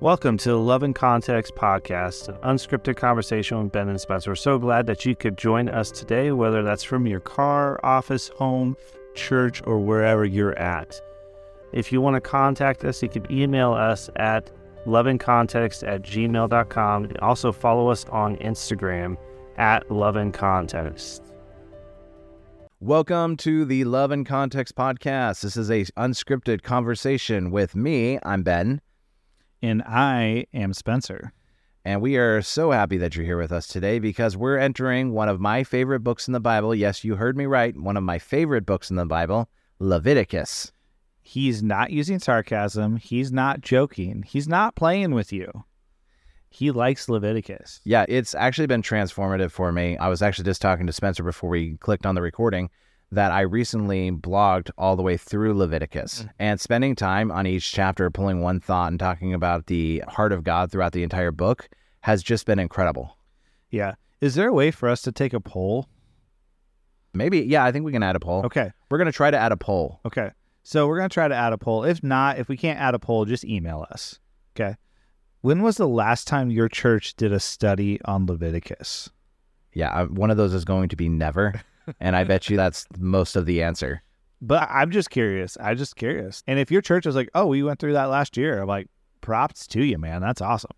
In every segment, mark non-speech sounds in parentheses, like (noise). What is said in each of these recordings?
Welcome to the Love and Context podcast, an unscripted conversation with Ben and Spencer. We're so glad that you could join us today, whether that's from your car, office, home, church, or wherever you're at. If you want to contact us, you can email us at loveandcontext at gmail.com. Also follow us on Instagram at Love and Context. Welcome to the Love and Context podcast. This is a unscripted conversation with me. I'm Ben, And I am Spencer. and we are so happy that you're here with us today because we're entering one of my favorite books in the Bible. Yes, you heard me right. One of my favorite books in the Bible, Leviticus. He's not using sarcasm. He's not joking. He's not playing with you. He likes Leviticus. Yeah, it's actually been transformative for me. I was actually just talking to Spencer before we clicked on the recording that I recently blogged all the way through Leviticus mm. and spending time on each chapter, pulling one thought and talking about the heart of God throughout the entire book has just been incredible. Yeah. Is there a way for us to take a poll? Maybe, yeah, I think we can add a poll. Okay. We're going to try to add a poll. Okay. So we're going to try to add a poll. If not, if we can't add a poll, just email us. Okay. When was the last time your church did a study on Leviticus? Yeah, one of those is going to be never. (laughs) and I bet you that's most of the answer. But I'm just curious. I'm just curious. And if your church is like, oh, we went through that last year, I'm like, props to you, man. That's awesome.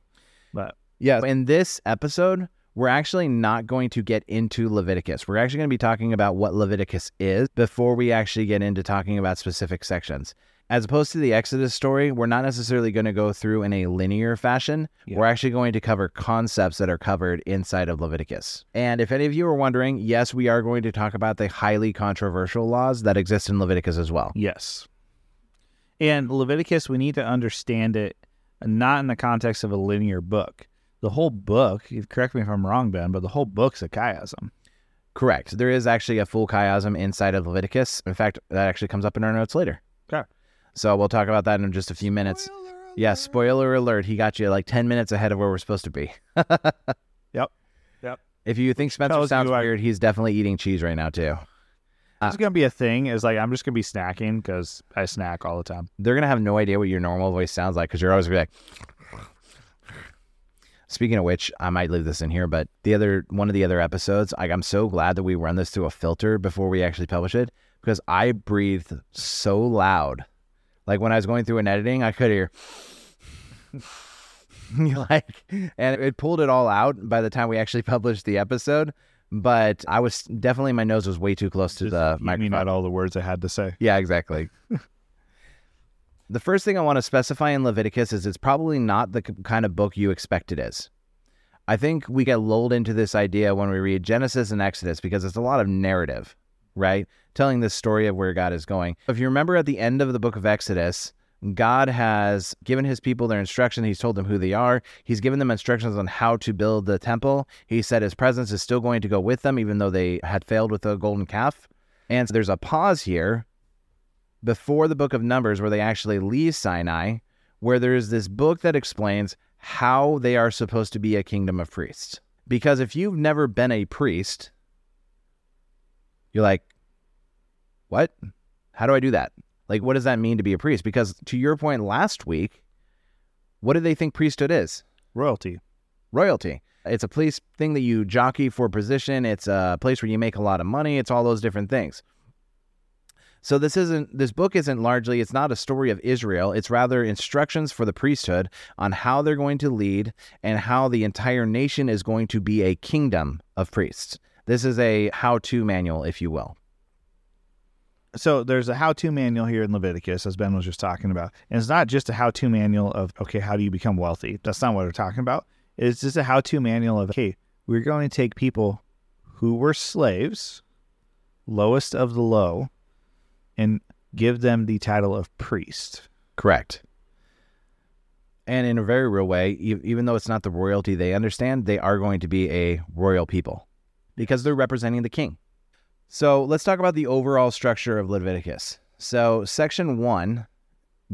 But Yeah. In this episode, we're actually not going to get into Leviticus. We're actually going to be talking about what Leviticus is before we actually get into talking about specific sections. As opposed to the Exodus story, we're not necessarily going to go through in a linear fashion. Yeah. We're actually going to cover concepts that are covered inside of Leviticus. And if any of you are wondering, yes, we are going to talk about the highly controversial laws that exist in Leviticus as well. Yes. And Leviticus, we need to understand it not in the context of a linear book. The whole book, correct me if I'm wrong, Ben, but the whole book's a chiasm. Correct. There is actually a full chiasm inside of Leviticus. In fact, that actually comes up in our notes later. Okay. So we'll talk about that in just a few minutes. Yeah, spoiler alert. He got you like 10 minutes ahead of where we're supposed to be. (laughs) Yep. Yep. If you think Spencer Tells sounds I- weird, he's definitely eating cheese right now, too. It's going to be a thing. Is like, I'm just going to be snacking because I snack all the time. They're going to have no idea what your normal voice sounds like because you're always going to be like. (laughs) Speaking of which, I might leave this in here, but the other one of the other episodes, like I'm so glad that we run this through a filter before we actually publish it because I breathed so loud. Like when I was going through an editing, I could hear (laughs) like and it pulled it all out by the time we actually (laughs) published the episode. But I was definitely my nose was way too close to the You microphone. not all the words I had to say. Yeah, exactly. (laughs) the first thing I want to specify in Leviticus is it's probably not the kind of book you expect it is. I think we get lulled into this idea when we read Genesis and Exodus because it's a lot of narrative, right? Telling the story of where God is going. If you remember at the end of the book of Exodus, God has given his people their instruction. He's told them who they are. He's given them instructions on how to build the temple. He said his presence is still going to go with them, even though they had failed with the golden calf. And so there's a pause here before the book of Numbers where they actually leave Sinai, where there's this book that explains how they are supposed to be a kingdom of priests. Because if you've never been a priest, you're like, what? How do I do that? Like, what does that mean to be a priest? Because to your point last week, what do they think priesthood is? Royalty. royalty. It's a place thing that you jockey for position. It's a place where you make a lot of money. It's all those different things. So this isn't this book isn't largely it's not a story of Israel. It's rather instructions for the priesthood on how they're going to lead and how the entire nation is going to be a kingdom of priests. This is a how-to manual, if you will. So there's a how-to manual here in Leviticus, as Ben was just talking about, and it's not just a how-to manual of okay, how do you become wealthy? That's not what we're talking about. It's just a how-to manual of okay, we're going to take people who were slaves, lowest of the low, and give them the title of priest. Correct. And in a very real way, even though it's not the royalty they understand, they are going to be a royal people because they're representing the king. So let's talk about the overall structure of Leviticus. So, section one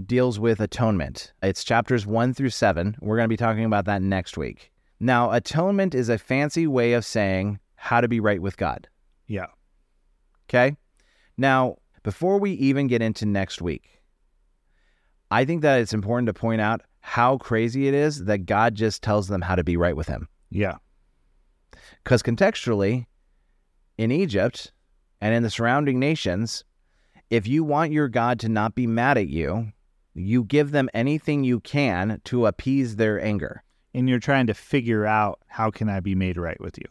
deals with atonement. It's chapters one through seven. We're going to be talking about that next week. Now, atonement is a fancy way of saying how to be right with God. Yeah. Okay. Now, before we even get into next week, I think that it's important to point out how crazy it is that God just tells them how to be right with him. Yeah. Because contextually, in Egypt and in the surrounding nations, if you want your God to not be mad at you, you give them anything you can to appease their anger. And you're trying to figure out how can I be made right with you?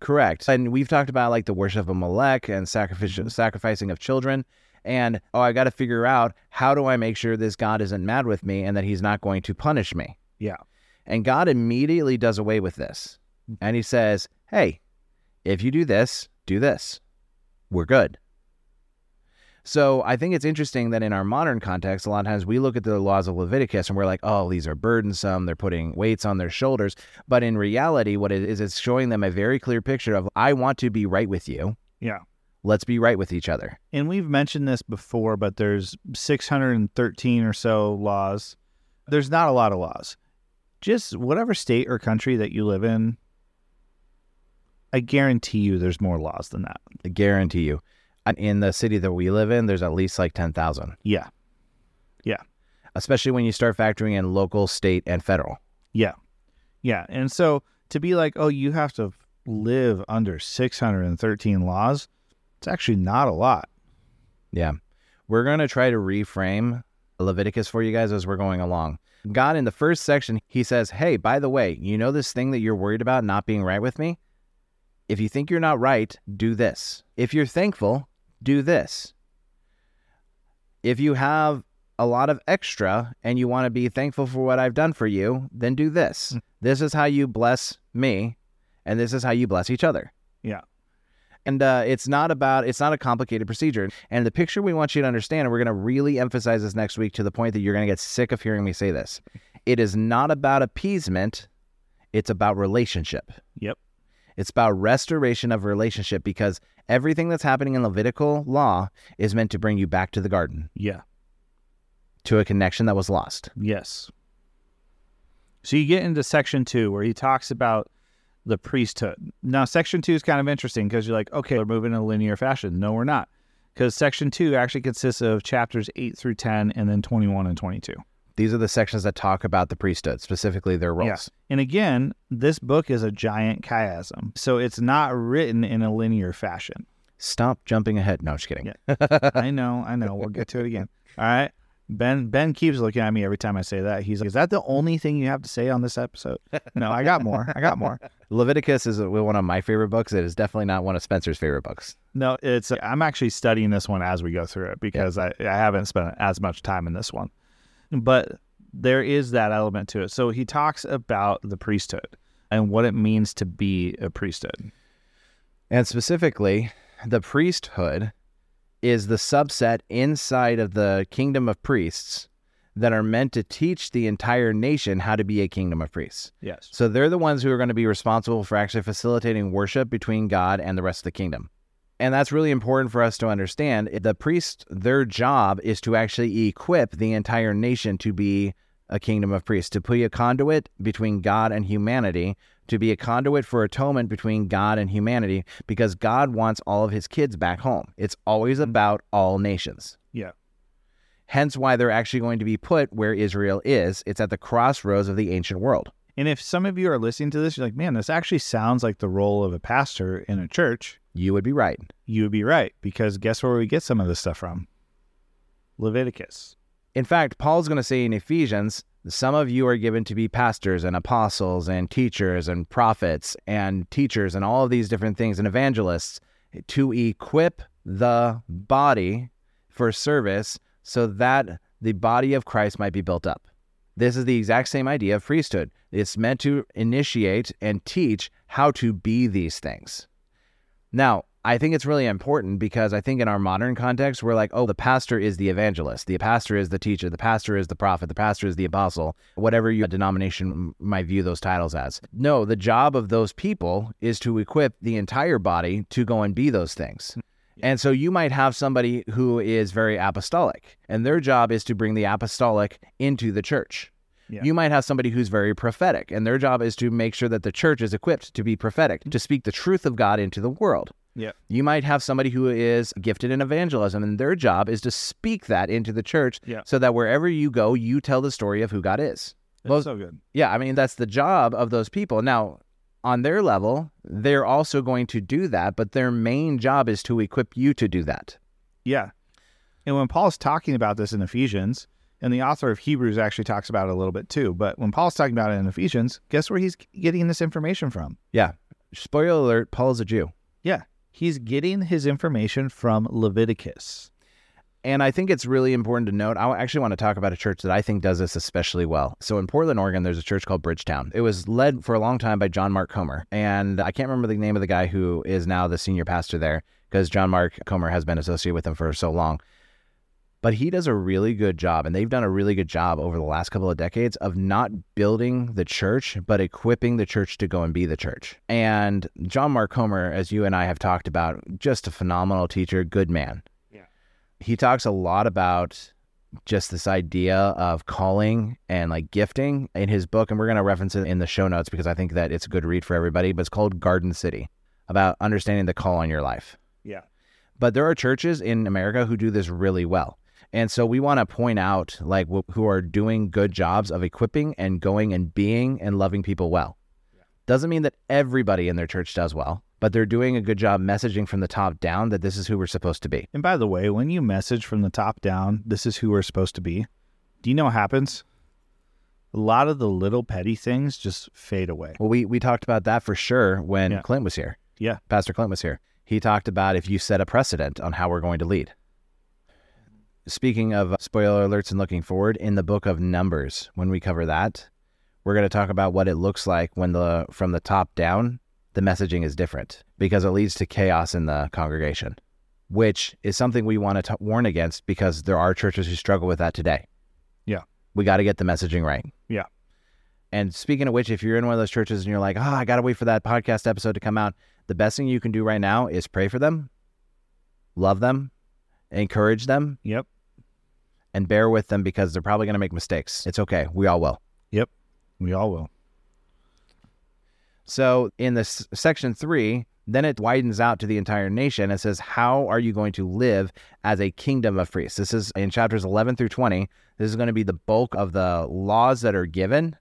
Correct. And we've talked about like the worship of Molech and sacrific- sacrificing of children. And oh, I got to figure out how do I make sure this God isn't mad with me and that he's not going to punish me. Yeah. And God immediately does away with this. And he says, hey, if you do this, do this. We're good. So I think it's interesting that in our modern context, a lot of times we look at the laws of Leviticus and we're like, oh, these are burdensome. They're putting weights on their shoulders. But in reality, what it is, it's showing them a very clear picture of, I want to be right with you. Yeah. Let's be right with each other. And we've mentioned this before, but there's 613 or so laws. There's not a lot of laws. Just whatever state or country that you live in, I guarantee you there's more laws than that. I guarantee you. In the city that we live in, there's at least like 10,000, Yeah. Yeah. Especially when you start factoring in local, state, and federal. Yeah. Yeah. And so to be like, oh, you have to live under 613 laws, it's actually not a lot. Yeah. We're going to try to reframe Leviticus for you guys as we're going along. God, in the first section, he says, Hey, by the way, you know this thing that you're worried about not being right with me? If you think you're not right, do this. If you're thankful, do this. If you have a lot of extra and you want to be thankful for what I've done for you, then do this. Mm. This is how you bless me, and this is how you bless each other. Yeah. And uh, it's not about, it's not a complicated procedure. And the picture we want you to understand, and we're going to really emphasize this next week to the point that you're going to get sick of hearing me say this. It is not about appeasement, it's about relationship. Yep. It's about restoration of relationship because everything that's happening in Levitical law is meant to bring you back to the garden, Yeah. to a connection that was lost. Yes. So you get into section two where he talks about the priesthood. Now, section two is kind of interesting because you're like, okay, we're moving in a linear fashion. No, we're not. Because section two actually consists of chapters eight through 10 and then 21 and 22. These are the sections that talk about the priesthood, specifically their roles. Yeah. And again, this book is a giant chiasm. So it's not written in a linear fashion. Stop jumping ahead. No, I'm just kidding. Yeah. I know, I know. We'll get to it again. (laughs) All right. Ben Ben keeps looking at me every time I say that. He's like, "Is that the only thing you have to say on this episode?" No, I got more. I got more. Leviticus is one of my favorite books. It is definitely not one of Spencer's favorite books. No, it's I'm actually studying this one as we go through it because I, I haven't spent as much time in this one. But there is that element to it. So he talks about the priesthood and what it means to be a priesthood. And specifically, the priesthood is the subset inside of the kingdom of priests that are meant to teach the entire nation how to be a kingdom of priests. Yes. So they're the ones who are going to be responsible for actually facilitating worship between God and the rest of the kingdom. And that's really important for us to understand. The priest, their job is to actually equip the entire nation to be a kingdom of priests, to be a conduit between God and humanity, to be a conduit for atonement between God and humanity, because God wants all of his kids back home. It's always mm-hmm. about all nations. Yeah. Hence why they're actually going to be put where Israel is. It's at the crossroads of the ancient world. And if some of you are listening to this, you're like, man, this actually sounds like the role of a pastor in a church. You would be right. You would be right because guess where we get some of this stuff from? Leviticus. In fact, Paul's going to say in Ephesians, some of you are given to be pastors and apostles and teachers and prophets and teachers and all of these different things and evangelists to equip the body for service so that the body of Christ might be built up. This is the exact same idea of priesthood. It's meant to initiate and teach how to be these things. Now, I think it's really important because I think in our modern context, we're like, oh, the pastor is the evangelist, the pastor is the teacher, the pastor is the prophet, the pastor is the apostle, whatever your denomination might view those titles as. No, the job of those people is to equip the entire body to go and be those things. And so you might have somebody who is very apostolic, and their job is to bring the apostolic into the church. Yeah. You might have somebody who's very prophetic, and their job is to make sure that the church is equipped to be prophetic, mm-hmm. to speak the truth of God into the world. Yeah. You might have somebody who is gifted in evangelism, and their job is to speak that into the church Yeah. so that wherever you go, you tell the story of who God is. It's so good. Yeah, I mean that's the job of those people. Now, on their level, they're also going to do that, but their main job is to equip you to do that. Yeah. And when Paul's talking about this in Ephesians, and the author of Hebrews actually talks about it a little bit too, but when Paul's talking about it in Ephesians, guess where he's getting this information from? Yeah. Spoiler alert, Paul's a Jew. Yeah. He's getting his information from Leviticus. And I think it's really important to note. I actually want to talk about a church that I think does this especially well. So in Portland, Oregon, there's a church called Bridgetown. It was led for a long time by John Mark Comer. And I can't remember the name of the guy who is now the senior pastor there because John Mark Comer has been associated with them for so long. But he does a really good job, and they've done a really good job over the last couple of decades of not building the church, but equipping the church to go and be the church. And John Mark Comer, as you and I have talked about, just a phenomenal teacher, good man Yeah. he talks a lot about just this idea of calling and like gifting in his book and we're going to reference it in the show notes because i think that it's a good read for everybody but it's called garden city about understanding the call on your life Yeah. but there are churches in america who do this really well and so we want to point out like wh- who are doing good jobs of equipping and going and being and loving people well doesn't mean that everybody in their church does well but they're doing a good job messaging from the top down that this is who we're supposed to be And by the way, when you message from the top down, this is who we're supposed to be. Do you know what happens? A lot of the little petty things just fade away. Well, we we talked about that for sure when Yeah. Clint was here. Yeah. Pastor Clint was here. He talked about if you set a precedent on how we're going to lead. Speaking of spoiler alerts and looking forward, in the book of Numbers, when we cover that, we're going to talk about what it looks like when the from the top down, the messaging is different because it leads to chaos in the congregation, which is something we want to t- warn against because there are churches who struggle with that today. Yeah. We got to get the messaging right. Yeah. And speaking of which, if you're in one of those churches and you're like, oh, I got to wait for that podcast episode to come out, the best thing you can do right now is pray for them, love them, encourage them, Yep. And bear with them because they're probably going to make mistakes. It's okay. We all will. Yep. We all will. So in this section three, then it widens out to the entire nation. It says, How are you going to live as a kingdom of priests? This is in chapters 11 through 20. This is going to be the bulk of the laws that are given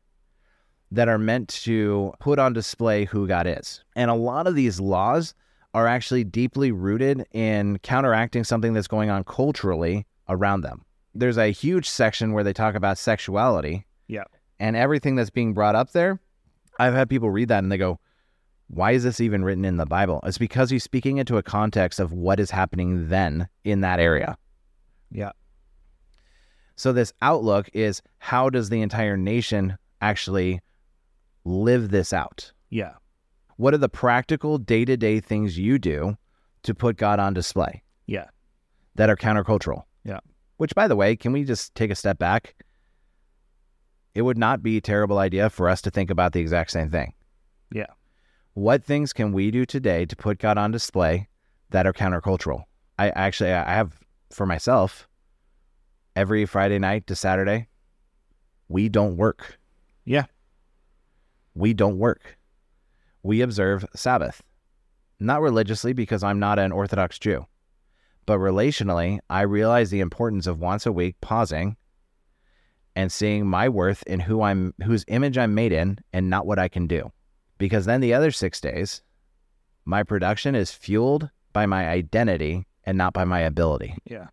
that are meant to put on display who God is. And a lot of these laws are actually deeply rooted in counteracting something that's going on culturally around them. There's a huge section where they talk about sexuality. Yeah. And everything that's being brought up there, I've had people read that and they go, why is this even written in the Bible? It's because he's speaking into a context of what is happening then in that area. Yeah. So this outlook is how does the entire nation actually live this out? Yeah. What are the practical day-to-day things you do to put God on display Yeah. that are countercultural? Yeah. Which by the way, can we just take a step back? It would not be a terrible idea for us to think about the exact same thing. Yeah. What things can we do today to put God on display that are countercultural? I actually I have for myself every Friday night to Saturday, we don't work. Yeah. We don't work. We observe Sabbath. Not religiously because I'm not an Orthodox Jew, but relationally, I realize the importance of once a week pausing and seeing my worth in who I'm whose image I'm made in and not what I can do. Because then the other 6 days, my production is fueled by my identity and not by my ability. Yeah.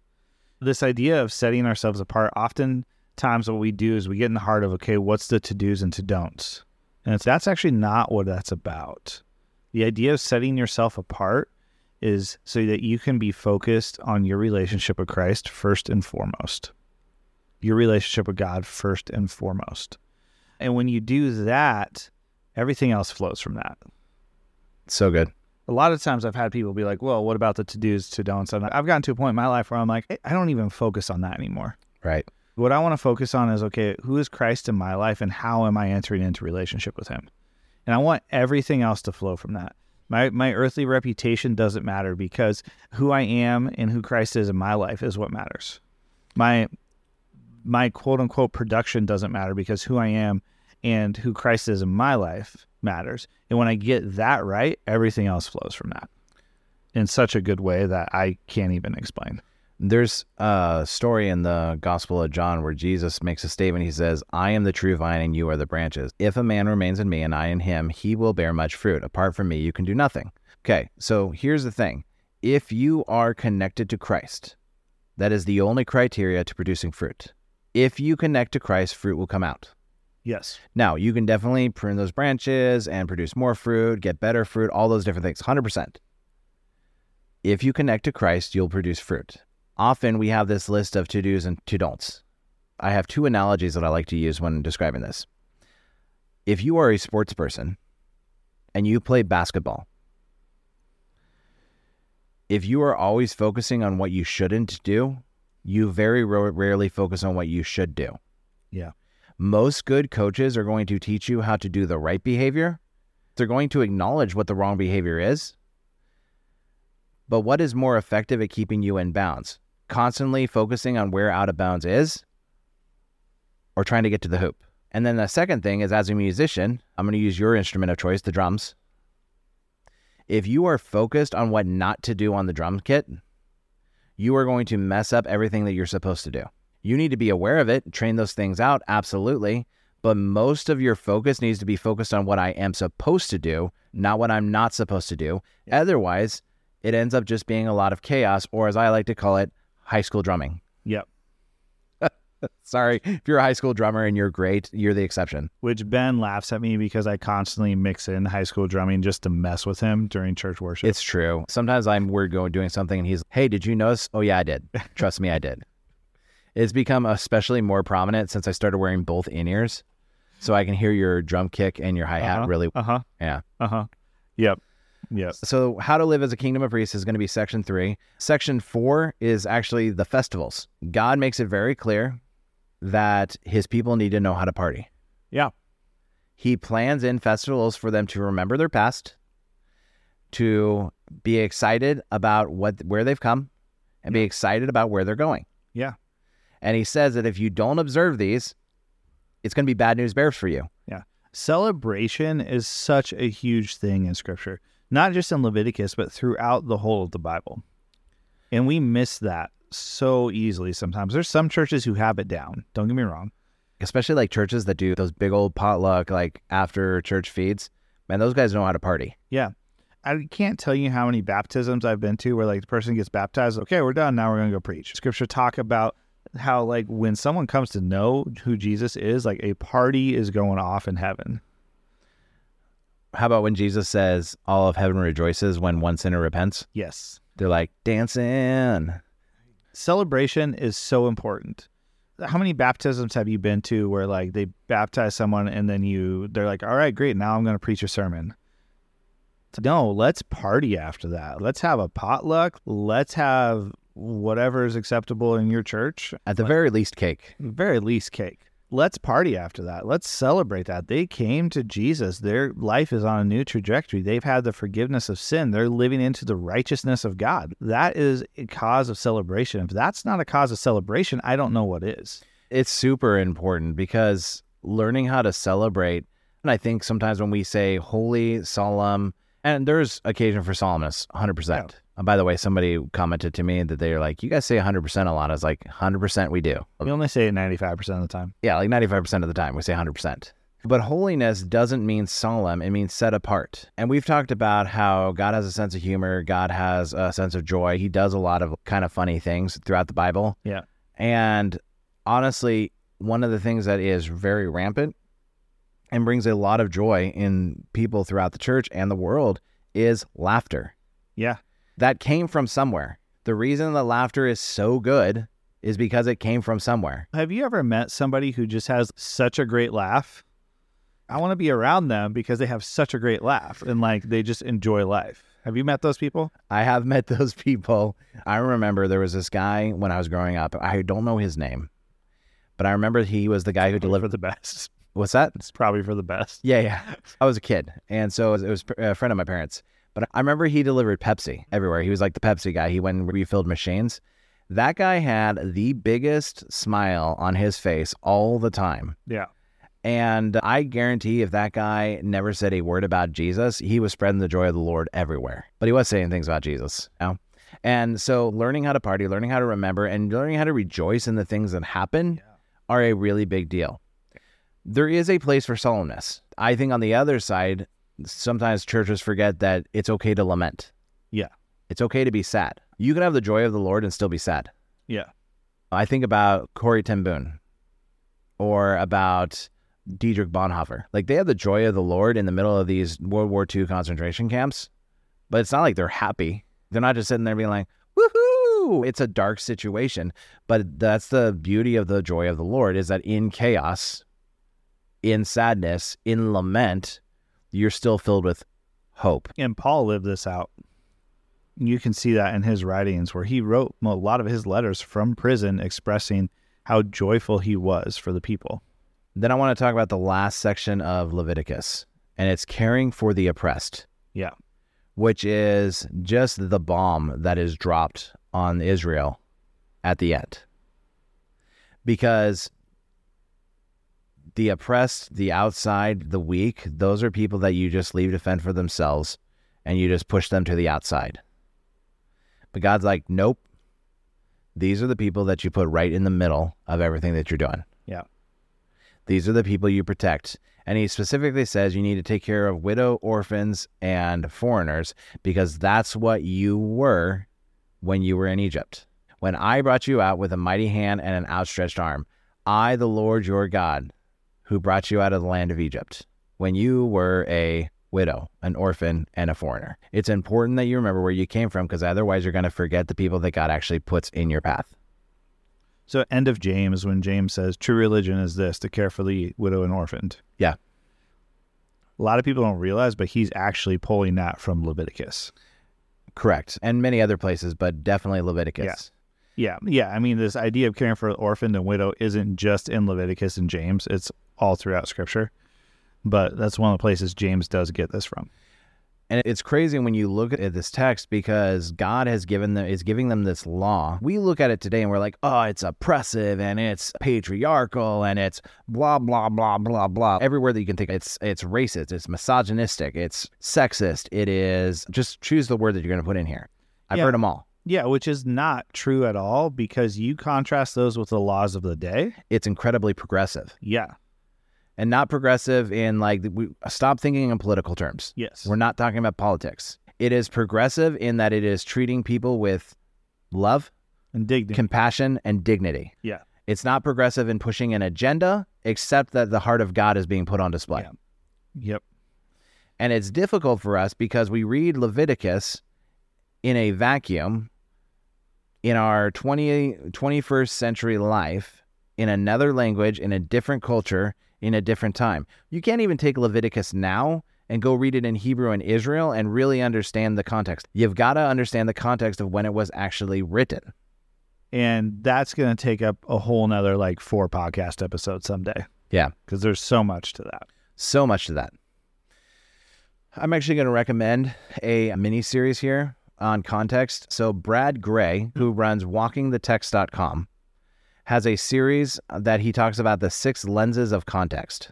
This idea of setting ourselves apart, oftentimes what we do is we get in the heart of, okay, what's the to dos and to don'ts? And that's actually not what that's about. The idea of setting yourself apart is so that you can be focused on your relationship with Christ first and foremost, your relationship with God first and foremost. And when you do that, everything else flows from that. So good. a lot of times I've had people be like, well, what about the to dos, to don'ts? And I've gotten to a point in my life where I'm like, I don't even focus on that anymore. Right. What I want to focus on is, okay, who is Christ in my life and how am I entering into relationship with him? And I want everything else to flow from that. My, my earthly reputation doesn't matter because who I am and who Christ is in my life is what matters. My my quote unquote production doesn't matter because who I am and who Christ is in my life matters. And when I get that right, everything else flows from that in such a good way that I can't even explain. There's a story in the Gospel of John where Jesus makes a statement. He says, I am the true vine and you are the branches. If a man remains in me and I in him, he will bear much fruit. Apart from me, you can do nothing. Okay, so here's the thing if you are connected to Christ, that is the only criteria to producing fruit. If you connect to Christ, fruit will come out. Yes. Now, you can definitely prune those branches and produce more fruit, get better fruit, all those different things, 100%. If you connect to Christ, you'll produce fruit. Often we have this list of to dos and to don'ts. I have two analogies that I like to use when describing this. If you are a sports person and you play basketball, if you are always focusing on what you shouldn't do, you very rarely focus on what you should do. Yeah. Most good coaches are going to teach you how to do the right behavior. They're going to acknowledge what the wrong behavior is. But what is more effective at keeping you in bounds? Constantly focusing on where out of bounds is or trying to get to the hoop? And then the second thing is as a musician, I'm going to use your instrument of choice, the drums. If you are focused on what not to do on the drum kit, you are going to mess up everything that you're supposed to do. You need to be aware of it, train those things out, absolutely. But most of your focus needs to be focused on what I am supposed to do, not what I'm not supposed to do. Otherwise, it ends up just being a lot of chaos, or as I like to call it, high school drumming. Yep. (laughs) Sorry, if you're a high school drummer and you're great, you're the exception. Which Ben laughs at me because I constantly mix in high school drumming just to mess with him during church worship. It's true. Sometimes I'm weird going doing something and he's, "Hey, did you notice?" "Oh yeah, I did." (laughs) Trust me, I did. It's become especially more prominent since I started wearing both in ears, so I can hear your drum kick and your hi hat Uh-huh. really. Uh huh. Yeah. Uh huh. Yep. Yep. So, how to live as a kingdom of priests is going to be section three. Section four is actually the festivals. God makes it very clear that his people need to know how to party. Yeah. He plans in festivals for them to remember their past, to be excited about what where they've come, and be excited about where they're going. Yeah. And he says that if you don't observe these, it's going to be bad news bears for you. Yeah. Celebration is such a huge thing in scripture, not just in Leviticus, but throughout the whole of the Bible. And we miss that so easily sometimes. There's some churches who have it down. Don't get me wrong. Especially like churches that do those big old potluck like after church feeds. Man, those guys know how to party. Yeah. I can't tell you how many baptisms I've been to where like the person gets baptized. Okay, we're done. Now we're going to go preach. Scripture talk about how like when someone comes to know who Jesus is, like a party is going off in heaven. How about when Jesus says all of heaven rejoices when one sinner repents? Yes. They're like dancing. Celebration is so important. How many baptisms have you been to where like they baptize someone and then you they're like, "All right, great. Now I'm going to preach a sermon." No, let's party after that. Let's have a potluck. Let's have whatever is acceptable in your church. At the very least, cake. very least cake. Let's party after that. Let's celebrate that. They came to Jesus. Their life is on a new trajectory. They've had the forgiveness of sin. They're living into the righteousness of God. That is a cause of celebration. If that's not a cause of celebration, I don't know what is. It's super important because learning how to celebrate, and I think sometimes when we say holy, solemn, and there's occasion for solemnness, 100%. Uh, by the way, somebody commented to me that they're like, you guys say 100% a lot. I was like, 100% we do. We only say it 95% of the time. Yeah, like 95% of the time, we say 100%. But holiness doesn't mean solemn, it means set apart. And we've talked about how God has a sense of humor, God has a sense of joy. He does a lot of kind of funny things throughout the Bible. Yeah. And honestly, one of the things that is very rampant and brings a lot of joy in people throughout the church and the world is laughter. Yeah. That came from somewhere. The reason that laughter is so good is because it came from somewhere. Have you ever met somebody who just has such a great laugh? I want to be around them because they have such a great laugh and like they just enjoy life. Have you met those people? I have (laughs) met those people. I remember there was this guy when I was growing up. I don't know his name, but I remember he was the guy who delivered. the best. What's that? It's probably for the best. Yeah, yeah. I was a kid, and so it was, it was a friend of my parents. But I remember he delivered Pepsi everywhere. He was like the Pepsi guy. He went and refilled machines. That guy had the biggest smile on his face all the time. Yeah. And I guarantee if that guy never said a word about Jesus, he was spreading the joy of the Lord everywhere. But he was saying things about Jesus. You know? And so learning how to party, learning how to remember, and learning how to rejoice in the things that happen are a really big deal. There is a place for solemnness. I think on the other side, sometimes churches forget that it's okay to lament. Yeah. It's okay to be sad. You can have the joy of the Lord and still be sad. Yeah. I think about Corrie ten Boom or about Dietrich Bonhoeffer. Like they have the joy of the Lord in the middle of these World War II concentration camps, but it's not like they're happy. They're not just sitting there being like, woohoo! It's a dark situation. But that's the beauty of the joy of the Lord is that in chaos, in sadness, in lament, you're still filled with hope. And Paul lived this out. You can see that in his writings where he wrote a lot of his letters from prison expressing how joyful he was for the people. Then I want to talk about the last section of Leviticus, and it's caring for the oppressed. Yeah. Which is just the bomb that is dropped on Israel at the end. Because the oppressed, the outside, the weak, those are people that you just leave to fend for themselves and you just push them to the outside. But God's like, nope. These are the people that you put right in the middle of everything that you're doing. Yeah. These are the people you protect. And he specifically says you need to take care of widow, orphans, and foreigners because that's what you were when you were in Egypt. When I brought you out with a mighty hand and an outstretched arm, I, the Lord your God, who brought you out of the land of Egypt, when you were a widow, an orphan, and a foreigner. It's important that you remember where you came from because otherwise you're going to forget the people that God actually puts in your path. So, end of James, when James says, true religion is this to care for the widow and orphaned. Yeah. A lot of people don't realize, but he's actually pulling that from Leviticus. Correct. And many other places, but definitely Leviticus. Yeah. Yeah. Yeah. I mean, this idea of caring for orphaned and widow isn't just in Leviticus and James, it's all throughout scripture. But that's one of the places James does get this from. And it's crazy when you look at this text because God has given them is giving them this law. We look at it today and we're like, oh, it's oppressive and it's patriarchal and it's blah blah blah blah blah. Everywhere that you can think, it's it's racist, it's misogynistic, it's sexist, it is just choose the word that you're going to put in here. I've Yeah. heard them all. Yeah, which is not true at all because you contrast those with the laws of the day. It's incredibly progressive Yeah. And not progressive in like we stop thinking in political terms. Yes. We're not talking about politics. It is progressive in that it is treating people with love, and dignity, compassion, and dignity. yeah. It's not progressive in pushing an agenda, except that the heart of God is being put on display. Yeah. Yep. And it's difficult for us because we read Leviticus in a vacuum in our 20, 21st century life, in another language, in a different culture, in a different time. You can't even take Leviticus now and go read it in Hebrew and Israel and really understand the context. You've got to understand the context of when it was actually written. And that's going to take up a whole nother like four podcast episodes someday. Yeah. Because there's so much to that. So much to that. I'm actually going to recommend a mini series here on context. So, Brad Gray, who runs walkingthetext.com, has a series that he talks about the six lenses of context.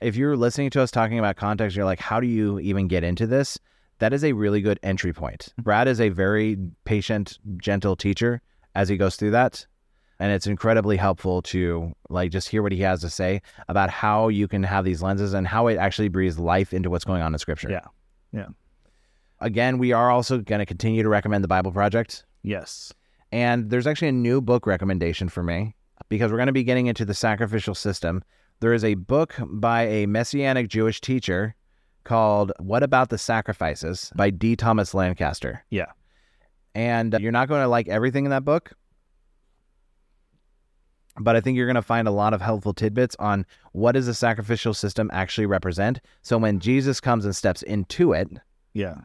If you're listening to us talking about context, you're like, how do you even get into this? That is a really good entry point. Mm-hmm. Brad is a very patient, gentle teacher as he goes through that. And it's incredibly helpful to like just hear what he has to say about how you can have these lenses and how it actually breathes life into what's going on in scripture. Yeah. Yeah. Again, we are also going to continue to recommend the Bible Project. Yes. And there's actually a new book recommendation for me because we're going to be getting into the sacrificial system. There is a book by a messianic Jewish teacher called What About the Sacrifices by D. Thomas Lancaster. Yeah. And you're not going to like everything in that book, but I think you're going to find a lot of helpful tidbits on what does the sacrificial system actually represent. So when Jesus comes and steps into it, Yeah.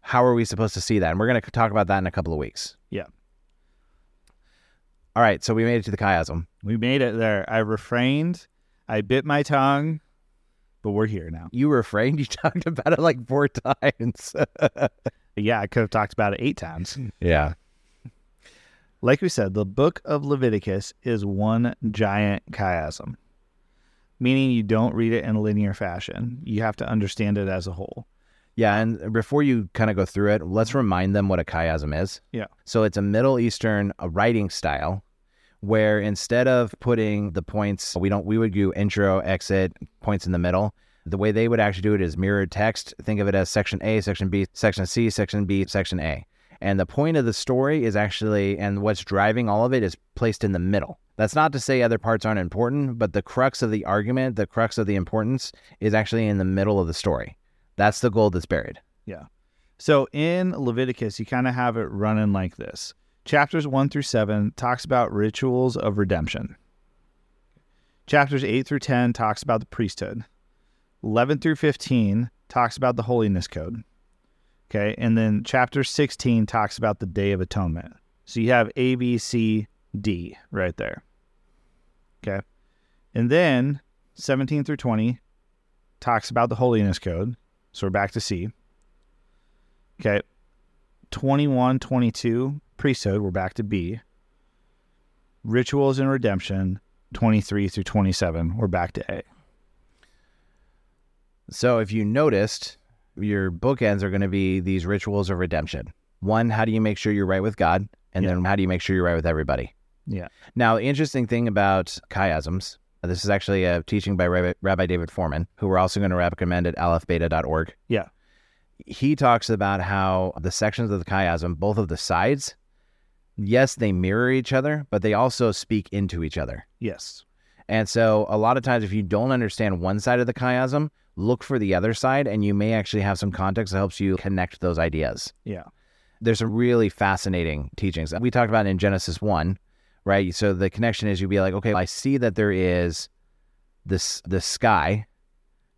how are we supposed to see that? And we're going to talk about that in a couple of weeks. Yeah. All right, so we made it to the chiasm. We made it there. I refrained. I bit my tongue, but we're here now. You refrained. (laughs) You talked about it like four times. (laughs) Yeah, I could have talked about it eight times. yeah. Like we said, the book of Leviticus is one giant chiasm, meaning you don't read it in a linear fashion. You have to understand it as a whole. Yeah, and before you kind of go through it, let's remind them what a chiasm is. Yeah. So it's a Middle Eastern uh, writing style where instead of putting the points, we don't we would do intro, exit, points in the middle. The way they would actually do it is mirrored text. Think of it as section A, section B, section C, section B, section A. And the point of the story is actually, and what's driving all of it is placed in the middle. That's not to say other parts aren't important, but the crux of the argument, the crux of the importance is actually in the middle of the story. That's the gold that's buried. Yeah. So in Leviticus, you kind of have it running like this. Chapters 1 through 7 talks about rituals of redemption. Chapters 8 through 10 talks about the priesthood. 11 through 15 talks about the holiness code. Okay, and then chapter 16 talks about the day of atonement. So you have A, B, C, D right there. Okay. And then 17 through 20 talks about the holiness code. So we're back to C. Okay. 21, 22, priesthood, we're back to B. Rituals and redemption, 23 through 27, we're back to A. So if you noticed, your bookends are going to be these rituals of redemption. One, how do you make sure you're right with God? And Yeah. then how do you make sure you're right with everybody? Yeah. Now, the interesting thing about chiasms, this is actually a teaching by Rabbi, Rabbi David Fohrman, who we're also going to recommend at aleph-beta.org. Yeah. He talks about how the sections of the chiasm, both of the sides, yes, they mirror each other, but they also speak into each other. Yes. And so a lot of times, if you don't understand one side of the chiasm, look for the other side, and you may actually have some context that helps you connect those ideas. Yeah. There's some really fascinating teachings. We talked about in Genesis 1, right? So the connection is you'd be like, okay, I see that there is this the sky,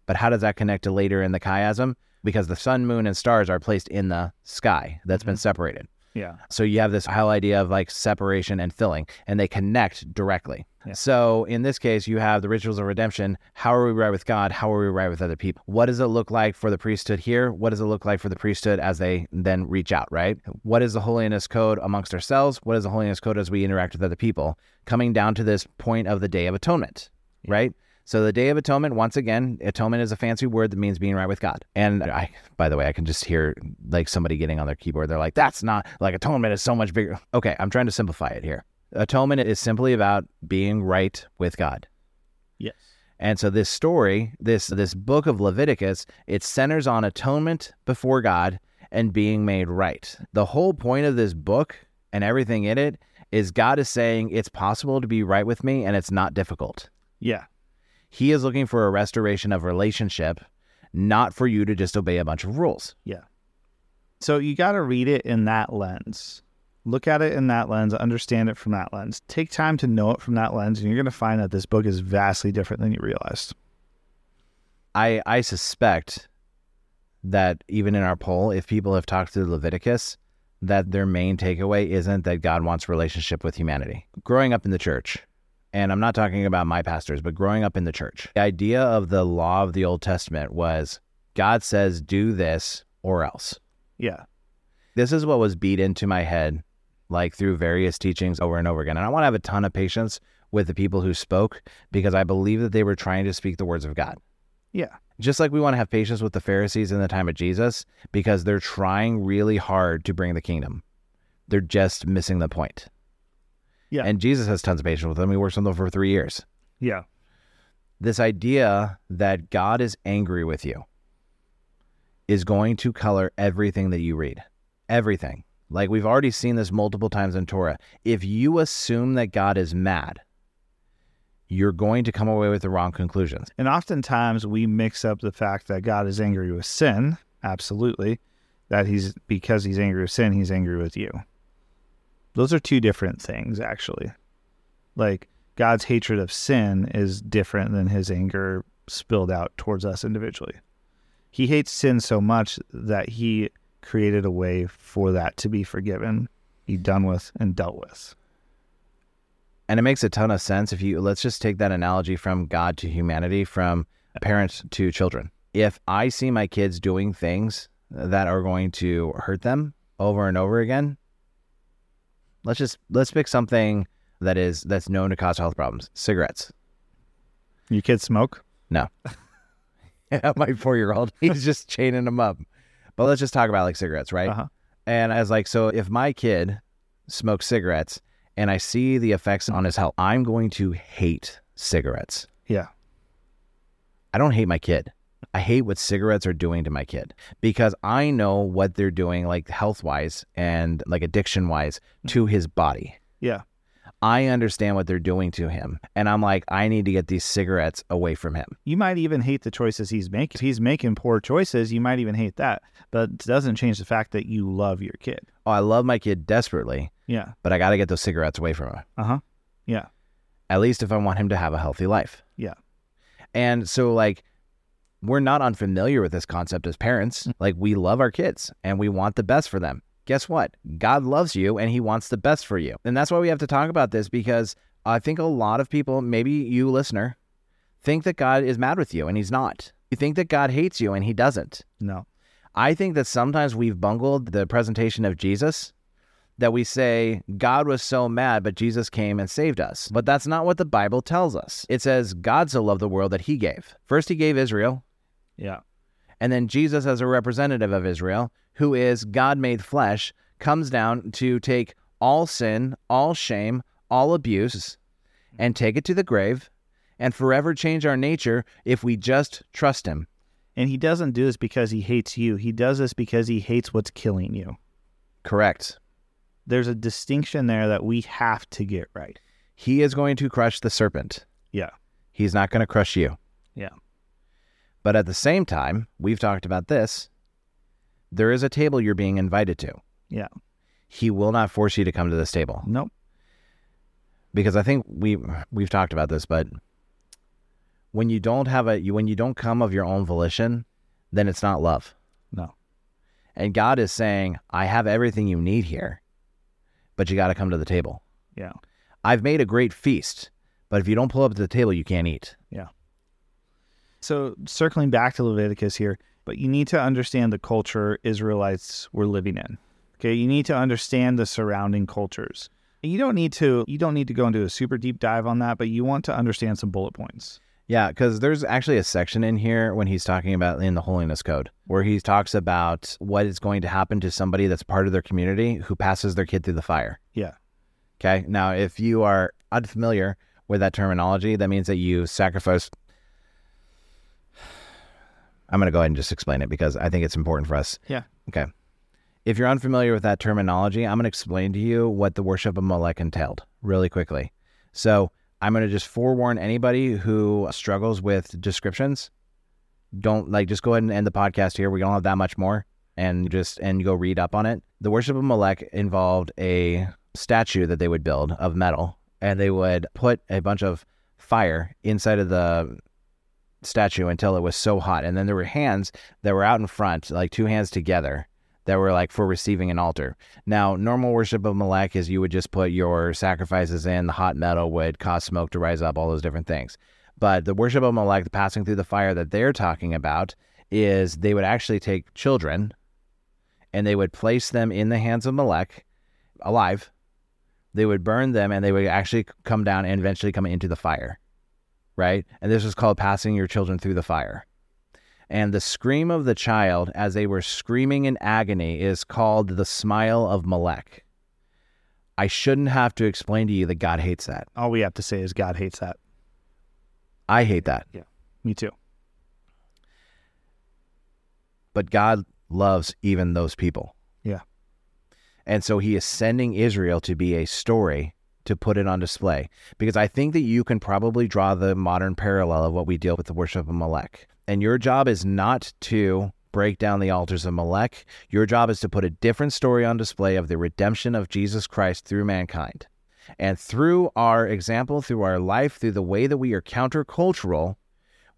but how does that connect to later in the chiasm? Because the sun, moon, and stars are placed in the sky that's been mm-hmm. separated. Yeah. So you have this whole idea of like separation and filling, and they connect directly. Yeah. So in this case, you have the rituals of redemption. How are we right with God? How are we right with other people? What does it look like for the priesthood here? What does it look like for the priesthood as they then reach out, right? What is the holiness code amongst ourselves? What is the holiness code as we interact with other people? Coming down to this point of the Day of Atonement, Yeah. right? So the Day of Atonement, once again, atonement is a fancy word that means being right with God. And I, by the way, I can just hear like somebody getting on their keyboard. They're like, "That's not like atonement is so much bigger." Okay, I'm trying to simplify it here. Atonement is simply about being right with God. Yes. And so this story, this this book of Leviticus, it centers on atonement before God and being made right. The whole point of this book and everything in it is God is saying it's possible to be right with me and it's not difficult. Yeah. He is looking for a restoration of relationship, not for you to just obey a bunch of rules. Yeah. So you got to read it in that lens. Look at it in that lens, understand it from that lens. Take time to know it from that lens, and you're going to find that this book is vastly different than you realized. I I suspect that even in our poll, if people have talked through Leviticus, that their main takeaway isn't that God wants relationship with humanity. Growing up in the church, and I'm not talking about my pastors, but growing up in the church, the idea of the law of the Old Testament was God says, do this or else. Yeah. This is what was beat into my head, like through various teachings over and over again. And I want to have a ton of patience with the people who spoke because I believe that they were trying to speak the words of God. Yeah. Just like we want to have patience with the Pharisees in the time of Jesus because they're trying really hard to bring the kingdom. They're just missing the point. Yeah. And Jesus has tons of patience with them. He works with them for three years. Yeah. This idea that God is angry with you is going to color everything that you read. Everything. Like we've already seen this multiple times in Torah. If you assume that God is mad, you're going to come away with the wrong conclusions. And oftentimes we mix up the fact that God is angry with sin, absolutely, that he's because he's angry with sin, he's angry with you. Those are two different things, actually. Like God's hatred of sin is different than his anger spilled out towards us individually. He hates sin so much that he created a way for that to be forgiven, be done with, and dealt with. And it makes a ton of sense if you let's just take that analogy from God to humanity, from parents to children. If I see my kids doing things that are going to hurt them over and over again, let's just let's pick something that is that's known to cause health problems. Cigarettes. Your kids smoke? No. (laughs) yeah, my four year old, (laughs) he's just chaining them up. But let's just talk about like cigarettes, right? Uh-huh. And I was like, so if my kid smokes cigarettes and I see the effects on his health, I'm going to hate cigarettes. Yeah. I don't hate my kid. I hate what cigarettes are doing to my kid because I know what they're doing, like health wise and like addiction wise, to his body. Yeah. I understand what they're doing to him. And I'm like, I need to get these cigarettes away from him. You might even hate the choices he's making. If he's making poor choices, you might even hate that. But it doesn't change the fact that you love your kid. Oh, I love my kid desperately, Yeah. but I got to get those cigarettes away from him. Uh huh. Yeah. At least if I want him to have a healthy life. Yeah. And so, like, we're not unfamiliar with this concept as parents. Mm. Like, we love our kids and we want the best for them. Guess what? God loves you and he wants the best for you. And that's why we have to talk about this because I think a lot of people, maybe you listener, think that God is mad with you and he's not. You think that God hates you and he doesn't. No. I think that sometimes we've bungled the presentation of Jesus that we say God was so mad, but Jesus came and saved us. But that's not what the Bible tells us. It says God so loved the world that he gave. First, he gave Israel, Yeah. and then Jesus, as a representative of Israel, who is God made flesh, comes down to take all sin, all shame, all abuse, and take it to the grave and forever change our nature if we just trust him. And he doesn't do this because he hates you. He does this because he hates what's killing you. Correct. There's a distinction there that we have to get right. He is going to crush the serpent. Yeah. He's not going to crush you. Yeah. But at the same time, we've talked about this. There is a table you're being invited to. Yeah. He will not force you to come to this table Nope. because I think we we've talked about this, but when you don't have a you when you don't come of your own volition, then it's not love. No. And God is saying, "I have everything you need here, but you got to come to the table. Yeah. I've made a great feast, but if you don't pull up to the table, you can't eat." So circling back to Leviticus here, but you need to understand the culture Israelites were living in. Okay, you need to understand the surrounding cultures. You don't need to you don't need to go into a super deep dive on that, but you want to understand some bullet points. Yeah, because there's actually a section in here when he's talking about in the holiness code where he talks about what is going to happen to somebody that's part of their community who passes their kid through the fire. Yeah. Okay. Now, if you are unfamiliar with that terminology, that means that you sacrifice. I'm going to go ahead and just explain it because I think it's important for us. Yeah. Okay. If you're unfamiliar with that terminology, I'm going to explain to you what the worship of Molech entailed really quickly. So I'm going to just forewarn anybody who struggles with descriptions. Don't like just go ahead and end the podcast here. We don't have that much more, and just and go read up on it. The worship of Molech involved a statue that they would build of metal, and they would put a bunch of fire inside of the statue until it was so hot, and then there were hands that were out in front, like two hands together, that were like for receiving an altar. Now, normal worship of Molech is you would just put your sacrifices in, the hot metal would cause smoke to rise up, all those different things. But the worship of Molech, the passing through the fire that they're talking about, is they would actually take children and they would place them in the hands of Molech alive. They would burn them and they would actually come down and eventually come into the fire. Right? And this was called passing your children through the fire. And the scream of the child as they were screaming in agony is called the smile of Molech. I shouldn't have to explain to you that God hates that. All we have to say is God hates that. I hate that. Yeah. Me too. But God loves even those people. Yeah. And so he is sending Israel to be a story to put it on display. Because I think that you can probably draw the modern parallel of what we deal with the worship of Molech. And your job is not to break down the altars of Molech. Your job is to put a different story on display of the redemption of Jesus Christ through mankind. And through our example, through our life, through the way that we are countercultural,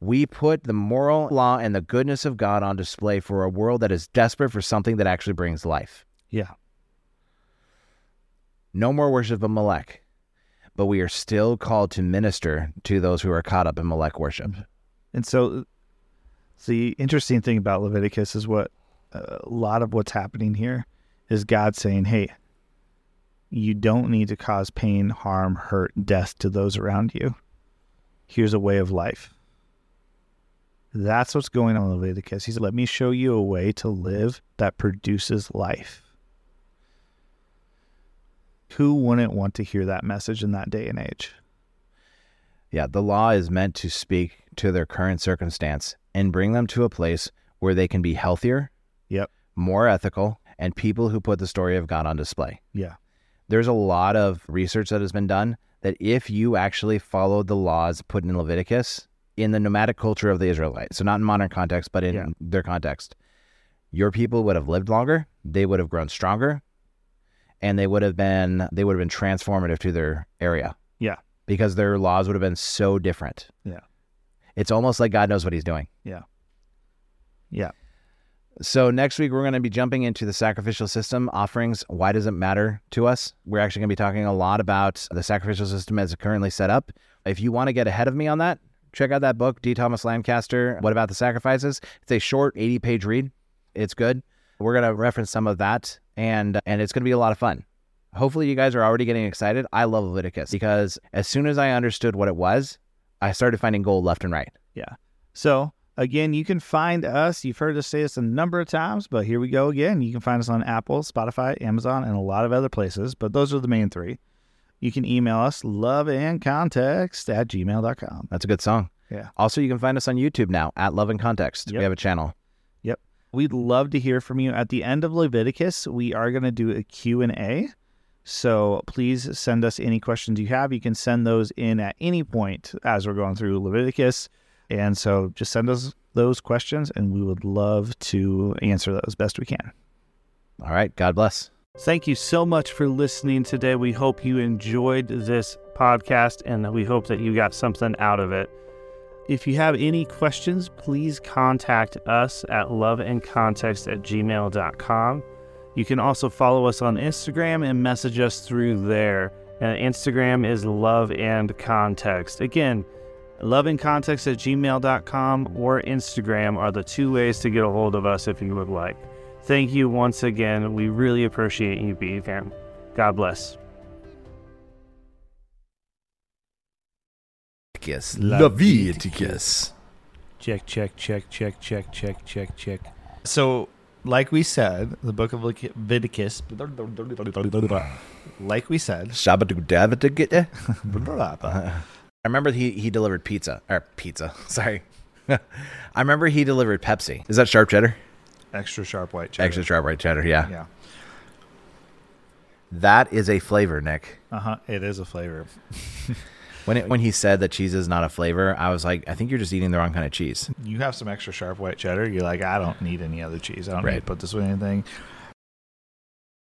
we put the moral law and the goodness of God on display for a world that is desperate for something that actually brings life. Yeah. No more worship of Molech, but we are still called to minister to those who are caught up in Molech worship. And so the interesting thing about Leviticus is what a lot of what's happening here is God saying, hey, you don't need to cause pain, harm, hurt, death to those around you. Here's a way of life. That's what's going on in Leviticus. He said, Let me show you a way to live that produces life. Who wouldn't want to hear that message in that day and age? Yeah, the law is meant to speak to their current circumstance and bring them to a place where they can be healthier, Yep. more ethical, and people who put the story of God on display. Yeah. There's a lot of research that has been done that if you actually followed the laws put in Leviticus in the nomadic culture of the Israelites, so not in modern context, but in Yeah. their context, your people would have lived longer, they would have grown stronger, and they would have been they would have been transformative to their area. Yeah. Because their laws would have been so different. Yeah. It's almost like God knows what he's doing. Yeah. Yeah. So next week we're going to be jumping into the sacrificial system offerings. Why does it matter to us? We're actually going to be talking a lot about the sacrificial system as it currently set up. If you want to get ahead of me on that, check out that book, D. Thomas Lancaster. What about the sacrifices? It's a short 80-page read. It's good. We're going to reference some of that, and and it's going to be a lot of fun. Hopefully, you guys are already getting excited. I love Leviticus because as soon as I understood what it was, I started finding gold left and right. Yeah. So again, you can find us. You've heard us say this a number of times, but here we go again. You can find us on Apple, Spotify, Amazon, and a lot of other places, but those are the main three. You can email us love and context at gmail.com. That's a good song. Yeah. Also, you can find us on YouTube now at Love and Context. Yep. We have a channel. We'd love to hear from you. At the end of Leviticus, we are going to do a Q&A. So please send us any questions you have. You can send those in at any point as we're going through Leviticus. And so just send us those questions and we would love to answer those best we can. All right. God bless. Thank you so much for listening today. We hope you enjoyed this podcast and we hope that you got something out of it. If you have any questions, please contact us at loveandcontext at gmail.com. You can also follow us on Instagram and message us through there. Instagram is love and context. Again, love context at gmail.com or Instagram are the two ways to get a hold of us if you would like. Thank you once again. We really appreciate you being here. God bless. Leviticus. Check, check, check, check, check, check, check, check. So, like we said, the book of Leviticus, like we said, Shabbat I remember he, he delivered pizza. Or pizza. (laughs) Sorry. I remember he delivered Pepsi. Is that sharp cheddar? extra sharp white cheddar. Extra sharp white cheddar. Yeah. Yeah. That is a flavor, Nick. Uh huh. It is a flavor. (laughs) When it, when he said that cheese is not a flavor, I was like, I think you're just eating the wrong kind of cheese. You have some extra sharp white cheddar. You're like, I don't need any other cheese. I don't need to put this with anything.